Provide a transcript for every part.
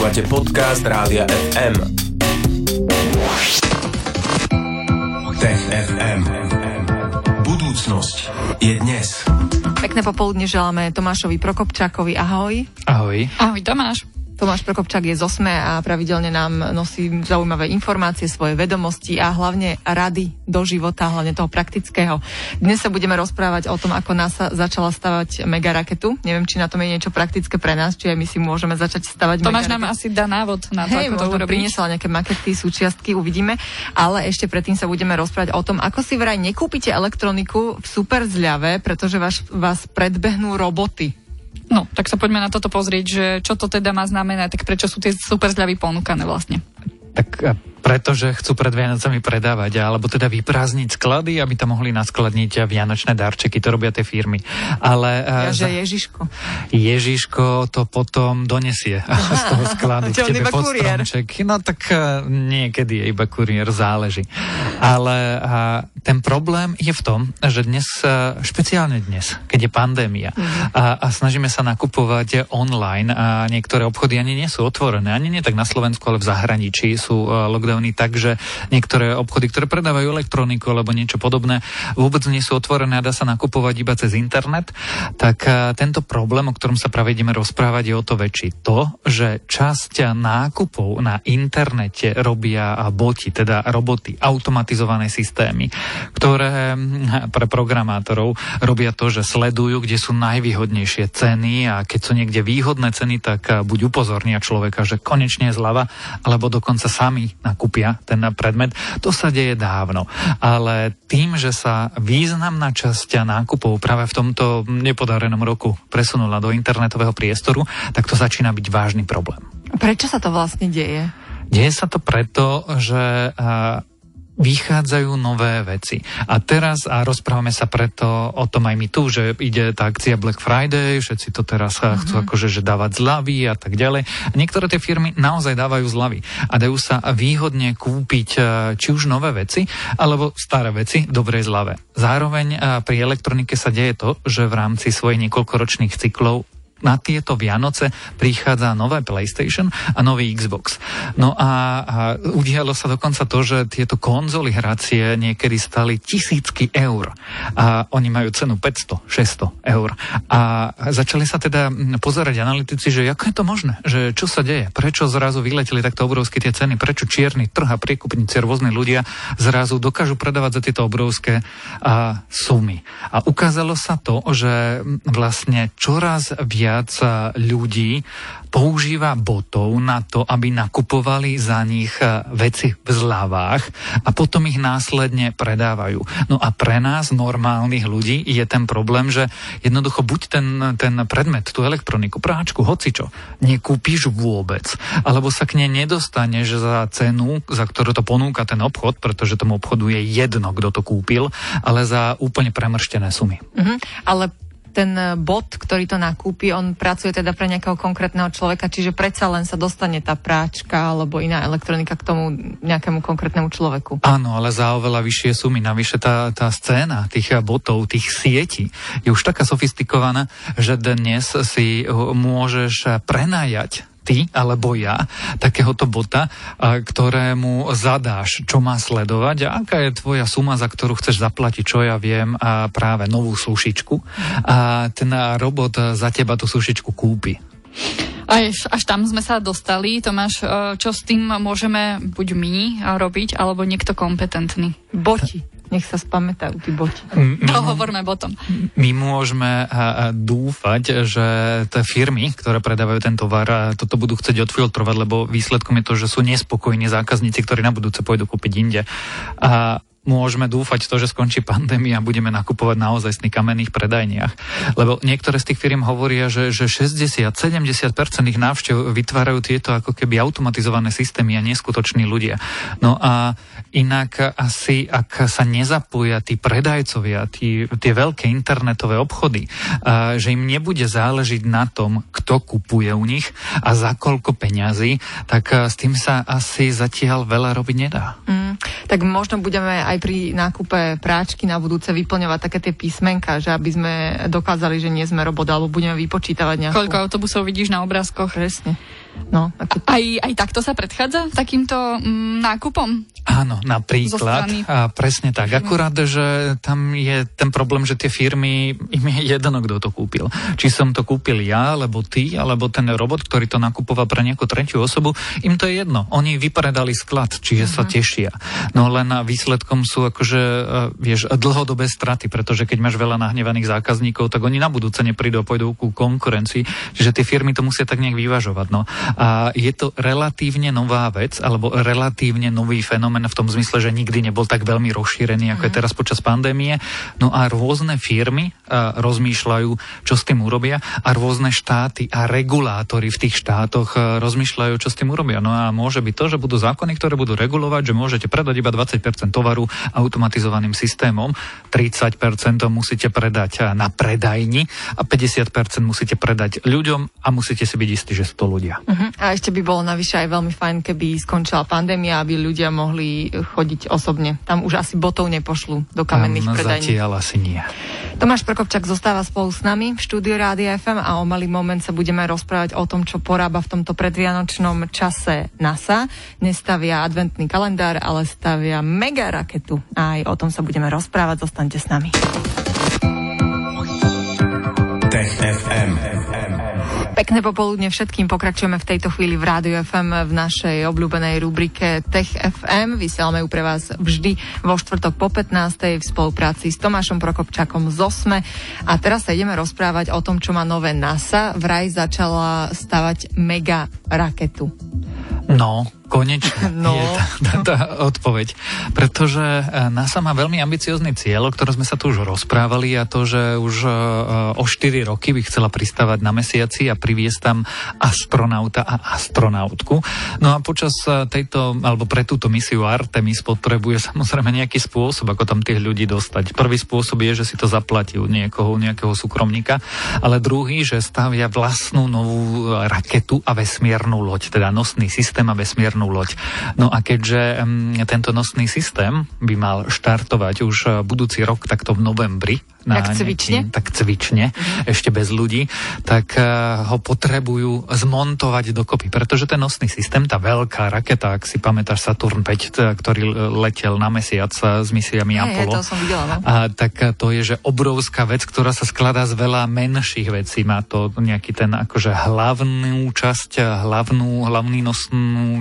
Počúvate podcast Rádia FM. Tech FM. Budúcnosť je dnes. Pekné popoludne želáme Tomášovi Prokopčákovi. Ahoj. Ahoj. Ahoj Tomáš. Tomáš Prokopčák je z OSME a pravidelne nám nosí zaujímavé informácie, svoje vedomosti a hlavne rady do života, hlavne toho praktického. Dnes sa budeme rozprávať o tom, ako NASA začala stavať megaraketu. Neviem, či na tom je niečo praktické pre nás, či aj my si môžeme začať stavať Tomáš nám asi dá návod na to, Hej, ako to urobiť. priniesla nejaké makety, súčiastky, uvidíme. Ale ešte predtým sa budeme rozprávať o tom, ako si vraj nekúpite elektroniku v super zľave, pretože vás, vás predbehnú roboty. No, tak sa poďme na toto pozrieť, že čo to teda má znamenať, tak prečo sú tie super zľavy ponúkané vlastne. Tak pretože chcú pred Vianocami predávať, alebo teda vyprázdniť sklady, aby tam mohli naskladniť vianočné darčeky, to robia tie firmy. Ale Ja, eh, že za- Ježiško. Ježiško to potom donesie z toho skladu k tebe pod stromček. No tak eh, niekedy je iba kuriér, záleží. Ale a, ten problém je v tom, že dnes, eh, špeciálne dnes, keď je pandémia Mhm. a, a snažíme sa nakupovať online a niektoré obchody ani nie sú otvorené, ani nie tak na Slovensku, ale v zahraničí sú eh, lockdowny tak, že niektoré obchody, ktoré predávajú elektroniku alebo niečo podobné, vôbec nie sú otvorené a dá sa nakupovať iba cez internet, tak eh, tento problém, o ktorom sa práve ideme rozprávať, je o to väčší. To, že časť nákupov na internete robia boti, teda roboty, automatizované systémy, ktoré hm, pre programátorov robia to, že sledujú, kde sú najvýhodnejšie ceny a keď sú niekde výhodné ceny, tak eh, buď upozornia človeka, že konečne je zľava, alebo dokonca sami nakúpia ten predmet. To sa deje dávno. Ale tým, že sa významná časť nákupov práve v tomto nepodarenom roku presunula do internetového priestoru, tak to začína byť vážny problém. Prečo sa to vlastne deje? Deje sa to preto, že vychádzajú nové veci. A teraz, a rozprávame sa preto o tom aj my tu, že ide tá akcia Black Friday, všetci to teraz mm-hmm. chcú akože že dávať zľavy a tak ďalej. A niektoré tie firmy naozaj dávajú zľavy a dajú sa výhodne kúpiť e, či už nové veci, alebo staré veci v dobrej zľave. Zároveň e, pri elektronike sa deje to, že v rámci svojich niekoľkoročných cyklov na tieto Vianoce prichádza nové PlayStation a nový Xbox. No a, a udialo sa dokonca to, že tieto konzoly hracie niekedy stali tisícky eur. A oni majú cenu 500, 600 eur. A začali sa teda pozerať analytici, že ako je to možné, že čo sa deje, prečo zrazu vyleteli takto obrovské tie ceny, prečo čierny trh a priekupníci, rôzne ľudia zrazu dokážu predávať za tieto obrovské a, sumy. A ukázalo sa to, že vlastne čoraz viac a, ľudí používa botov na to, aby nakupovali za nich a, veci v zľavách a potom ich následne predávajú. No a pre nás, normálnych ľudí, je ten problém, že jednoducho buď ten, ten predmet, tú elektroniku, práčku, hocičo, nekúpiš vôbec, alebo sa k nej nedostaneš za cenu, za ktorú to ponúka ten obchod, pretože tomu obchodu je jedno, kto to kúpil, ale za úplne premrštené sumy. Mhm. Ale ten e, bot, ktorý to nakúpi, on pracuje teda pre nejakého konkrétneho človeka, čiže predsa len sa dostane tá práčka alebo iná elektronika k tomu nejakému konkrétnemu človeku. Áno, ale za oveľa vyššie sumy. Navyše tá, tá scéna tých botov, tých sietí je už taká sofistikovaná, že dnes si môžeš prenajať ty alebo ja takéhoto bota, ktorému zadáš, čo má sledovať a aká je tvoja suma, za ktorú chceš zaplatiť, čo ja viem, a práve novú sušičku. A ten robot za teba tú sušičku kúpi. Až, až tam sme sa dostali. Tomáš, e, čo s tým môžeme buď my robiť, alebo niekto kompetentný? Boti. Nech sa spamätajú tí boti. To hovoríme potom. My môžeme dúfať, že tie firmy, ktoré predávajú ten tovar, toto budú chcieť odfiltrovať, lebo výsledkom je to, že sú nespokojní zákazníci, ktorí na budúce pôjdu kúpiť inde. A môžeme dúfať to, že skončí pandémia a budeme nakupovať naozaj v kamenných predajniach. Lebo niektoré z tých firm hovoria, že, že 60-70% ich návštev vytvárajú tieto ako keby automatizované systémy a neskutoční ľudia. No a inak asi, ak sa nezapoja tí predajcovia, tí, tie veľké internetové obchody, a, že im nebude záležiť na tom, kto kupuje u nich a za koľko peňazí, tak a, s tým sa asi zatiaľ veľa robiť nedá. Mm, tak možno budeme aj pri nákupe práčky na budúce vyplňovať také tie písmenka, že aby sme dokázali, že nie sme robot, alebo budeme vypočítavať nejakú... Koľko autobusov vidíš na obrázkoch? Presne. No, ako... Aj, aj takto sa predchádza takýmto mm, nákupom? Áno, napríklad. A presne tak. Akurát, že tam je ten problém, že tie firmy, im je jedno, kto to kúpil. Či som to kúpil ja, alebo ty, alebo ten robot, ktorý to nakupoval pre nejakú tretiu osobu, im to je jedno. Oni vypredali sklad, čiže uh-huh. sa Mhm. tešia. No len výsledkom sú akože, e, vieš, dlhodobé straty, pretože keď máš veľa nahnevaných zákazníkov, tak oni na budúce neprídu a pôjdu ku konkurencii. Čiže tie firmy to musia tak nejak vyvažovať. No. A je to relatívne nová vec, alebo relatívne nový fenomén v tom zmysle, že nikdy nebol tak veľmi rozšírený, ako je teraz počas pandémie. No a rôzne firmy a, rozmýšľajú, čo s tým urobia a rôzne štáty a regulátory v tých štátoch a, rozmýšľajú, čo s tým urobia. No a môže byť to, že budú zákony, ktoré budú regulovať, že môžete predať iba 20% tovaru automatizovaným systémom, 30% musíte predať a, na predajni a 50% musíte predať ľuďom a musíte si byť istí, že sú to ľudia. Uh-huh. A ešte by bolo navyše aj veľmi fajn, keby skončila pandémia, aby ľudia mohli chodiť osobne. Tam už asi botov nepošlú do kamenných Tam predajní. Zatiaľ asi nie. Tomáš Prokopčak zostáva spolu s nami v štúdiu Rádia FM a o malý moment sa budeme rozprávať o tom, čo porába v tomto predvianočnom čase NASA. Nestavia adventný kalendár, ale stavia mega raketu. A aj o tom sa budeme rozprávať. Zostaňte s nami. Tech FM. Pekné popoludne všetkým. Pokračujeme v tejto chvíli v Rádiu FM v našej obľúbenej rubrike Tech FM. Vysielame ju pre vás vždy vo štvrtok po 15. v spolupráci s Tomášom Prokopčakom z OSME. A teraz sa ideme rozprávať o tom, čo má nové NASA. Vraj začala stavať mega raketu. No, konečne No. je tá, tá, tá odpoveď. Pretože e, NASA má veľmi ambiciózny cieľ, o ktorom sme sa tu už rozprávali a to, že už e, o 4 roky by chcela pristávať na mesiaci a priviesť tam astronauta a astronautku. No a počas e, tejto, alebo pre túto misiu Artemis potrebuje samozrejme nejaký spôsob, ako tam tých ľudí dostať. Prvý spôsob je, že si to zaplatí u niekoho, u nejakého súkromníka, ale druhý, že stavia vlastnú novú raketu a vesmiernu loď, teda nosný systém a vesmiernu loď. No a keďže um, tento nosný systém by mal štartovať už uh, budúci rok, takto v novembri, na Tak cvične? nejaký- tak cvične, ešte bez ľudí, tak uh, ho potrebujú zmontovať dokopy, pretože ten nosný systém, tá veľká raketa, ak si pamätáš Saturn 5, t- ktorý letel na mesiac uh, s misiami hej, Apollo, to som videla, no. a tak to je, že obrovská vec, ktorá sa skladá z veľa menších vecí. Má to nejaký ten akože hlavnú časť, hlavnú, hlavný nosnú,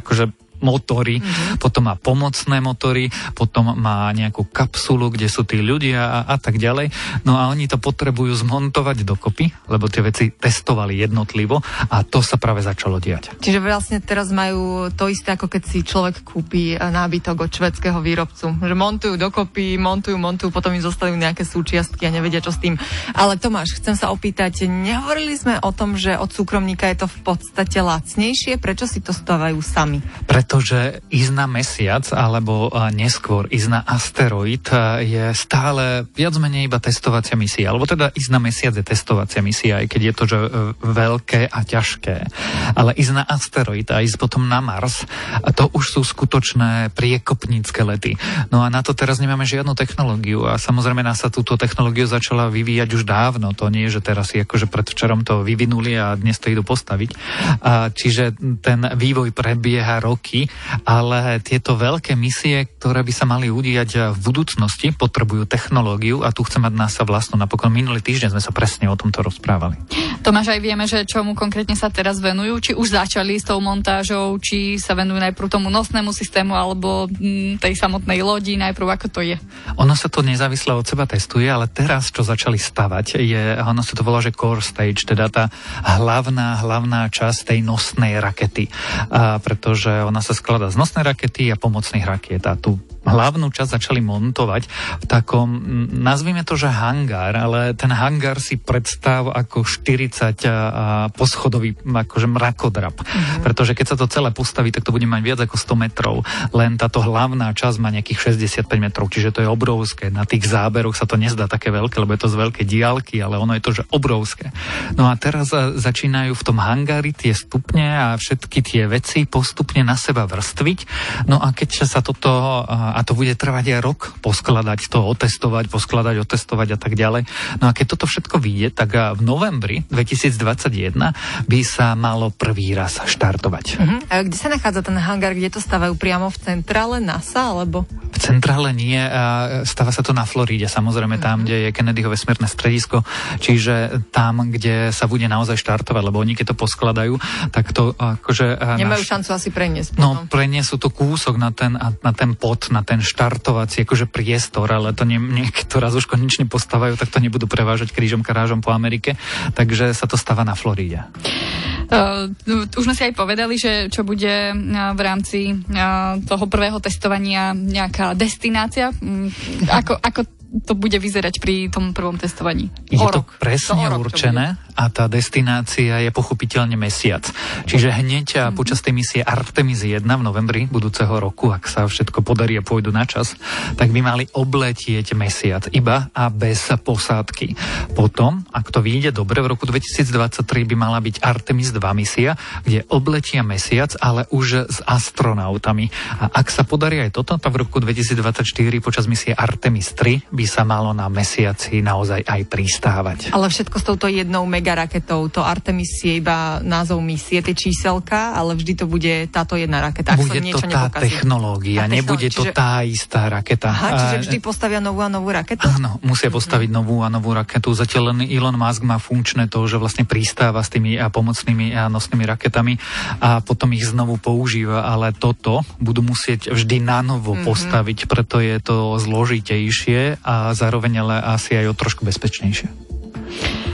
akože motory, mm-hmm. potom má pomocné motory, potom má nejakú kapsulu, kde sú tí ľudia a, a tak ďalej. No a oni to potrebujú zmontovať dokopy, lebo tie veci testovali jednotlivo a to sa práve začalo diať. Čiže vlastne teraz majú to isté, ako keď si človek kúpi eh, nábytok od švedského výrobcu. Že montujú dokopy, montujú, montujú, potom im zostajú nejaké súčiastky a nevedia, čo s tým. Ale Tomáš, chcem sa opýtať, nehovorili sme o tom, že od súkromníka je to v podstate lacnejšie? Prečo si to stávajú sami? Pretože ísť na mesiac alebo neskôr ísť na asteroid je stále viac menej iba testovacia misia. Alebo teda ísť na mesiac je testovacia misia, aj keď je to že e, veľké a ťažké. Ale ísť na asteroid a ísť potom na Mars, to už sú skutočné priekopnícke lety. No a na to teraz nemáme žiadnu technológiu a samozrejme nás sa túto technológiu začala vyvíjať už dávno. To nie je, že teraz si akože predvčerom to vyvinuli a dnes to idú postaviť. A čiže ten vývoj prebieha roky, ale tieto veľké misie, ktoré by sa mali udiať v budúcnosti, potrebujú technológiu a tu chce mať NASA vlastnú. Napokon minulý týždeň sme sa presne o tomto rozprávali. Tomáš, aj vieme, že čomu konkrétne sa teraz venujú, či už začali s tou montážou, či sa venujú najprv tomu nosnému systému, alebo mm, tej samotnej lodi, najprv ako to je. Ono sa to nezávisle od seba testuje, ale teraz, čo začali stavať, je, ono sa to volá, že core stage, teda tá hlavná, hlavná časť tej nosnej rakety. A pretože ona sa skladá z nosnej rakety a pomocných rakiet. A tú hlavnú časť začali montovať v takom, mm, nazvime to, že hangár, ale ten hangár si predstav ako 40 a, poschodový akože mrakodrap. Mm-hmm. Pretože keď sa to celé postaví, tak to bude mať viac ako 100 metrov. Len táto hlavná časť má nejakých 65 metrov, čiže to je obrovské. Na tých záberoch sa to nezdá také veľké, lebo je to z veľké diálky, ale ono je to, že obrovské. No a teraz začínajú v tom hangári tie stupne a všetky tie veci postupne na seba iba vrstviť. No a keď sa toto, a to bude trvať aj rok, poskladať to, otestovať, poskladať, otestovať a tak ďalej. No a keď toto všetko vyjde, tak v novembri 2021 by sa malo prvý raz štartovať. Uh-huh. A kde sa nachádza ten hangár, kde to stavajú priamo v centrále NASA, alebo? V centrále nie, stáva sa to na Floride, samozrejme tam, uh-huh. kde je Kennedyho vesmírne stredisko, čiže tam, kde sa bude naozaj štartovať, lebo oni keď to poskladajú, tak to akože... Nemajú naš... šancu asi preniesť. No, preniesú to kúsok na ten, na ten pod, na ten štartovací akože priestor, ale to nie, nie, keď to raz už konečne postávajú, tak to nebudú prevážať krížom karážom po Amerike, takže sa to stáva na Floride. Uh, už sme si aj povedali, že čo bude uh, v rámci uh, toho prvého testovania nejaká destinácia. Um, ako, ako to bude vyzerať pri tom prvom testovaní? Je to presne to určené a tá destinácia je pochopiteľne mesiac. Čiže hneď mm-hmm. počas tej misie Artemis 1 v novembri budúceho roku, ak sa všetko podarí a pôjdu na čas, tak by mali obletieť mesiac iba a bez posádky. Potom, ak to vyjde dobre, v roku 2023 by mala byť Artemis 2 misia, kde obletia mesiac, ale už s astronautami. A ak sa podarí aj toto, tak v roku 2024 počas misie Artemis 3 by sa malo na mesiaci naozaj aj pristávať. Ale všetko s touto jednou megaraketou, to Artemis je iba názov misie, tie číselka, ale vždy to bude táto jedna raketa. Bude to tá nepokazí. technológia, technológia, nebude čiže... to tá istá raketa. Aha, čiže vždy postavia novú a novú raketu? Áno, musia postaviť mm-hmm. novú a novú raketu. Zatiaľ len Elon Musk má funkčné to, že vlastne pristáva s tými pomocnými a nosnými raketami a potom ich znovu používa, ale toto budú musieť vždy na novo mm-hmm. postaviť, preto je to zložitejšie a zároveň ale asi aj o trošku bezpečnejšie.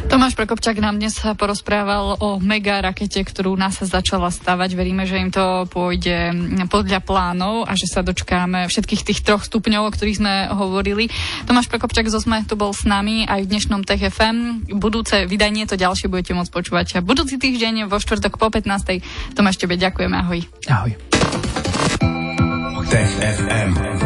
Tomáš Prokopčák nám dnes porozprával o mega rakete, ktorú NASA začala stavať. Veríme, že im to pôjde podľa plánov a že sa dočkáme všetkých tých troch stupňov, o ktorých sme hovorili. Tomáš Prokopčák zo SME tu bol s nami aj v dnešnom Tech FM. Budúce vydanie, to ďalšie budete môcť počúvať budúci týždeň vo štvrtok po 15. Tomáš, tebe ďakujeme. Ahoj. Ahoj. Tech FM.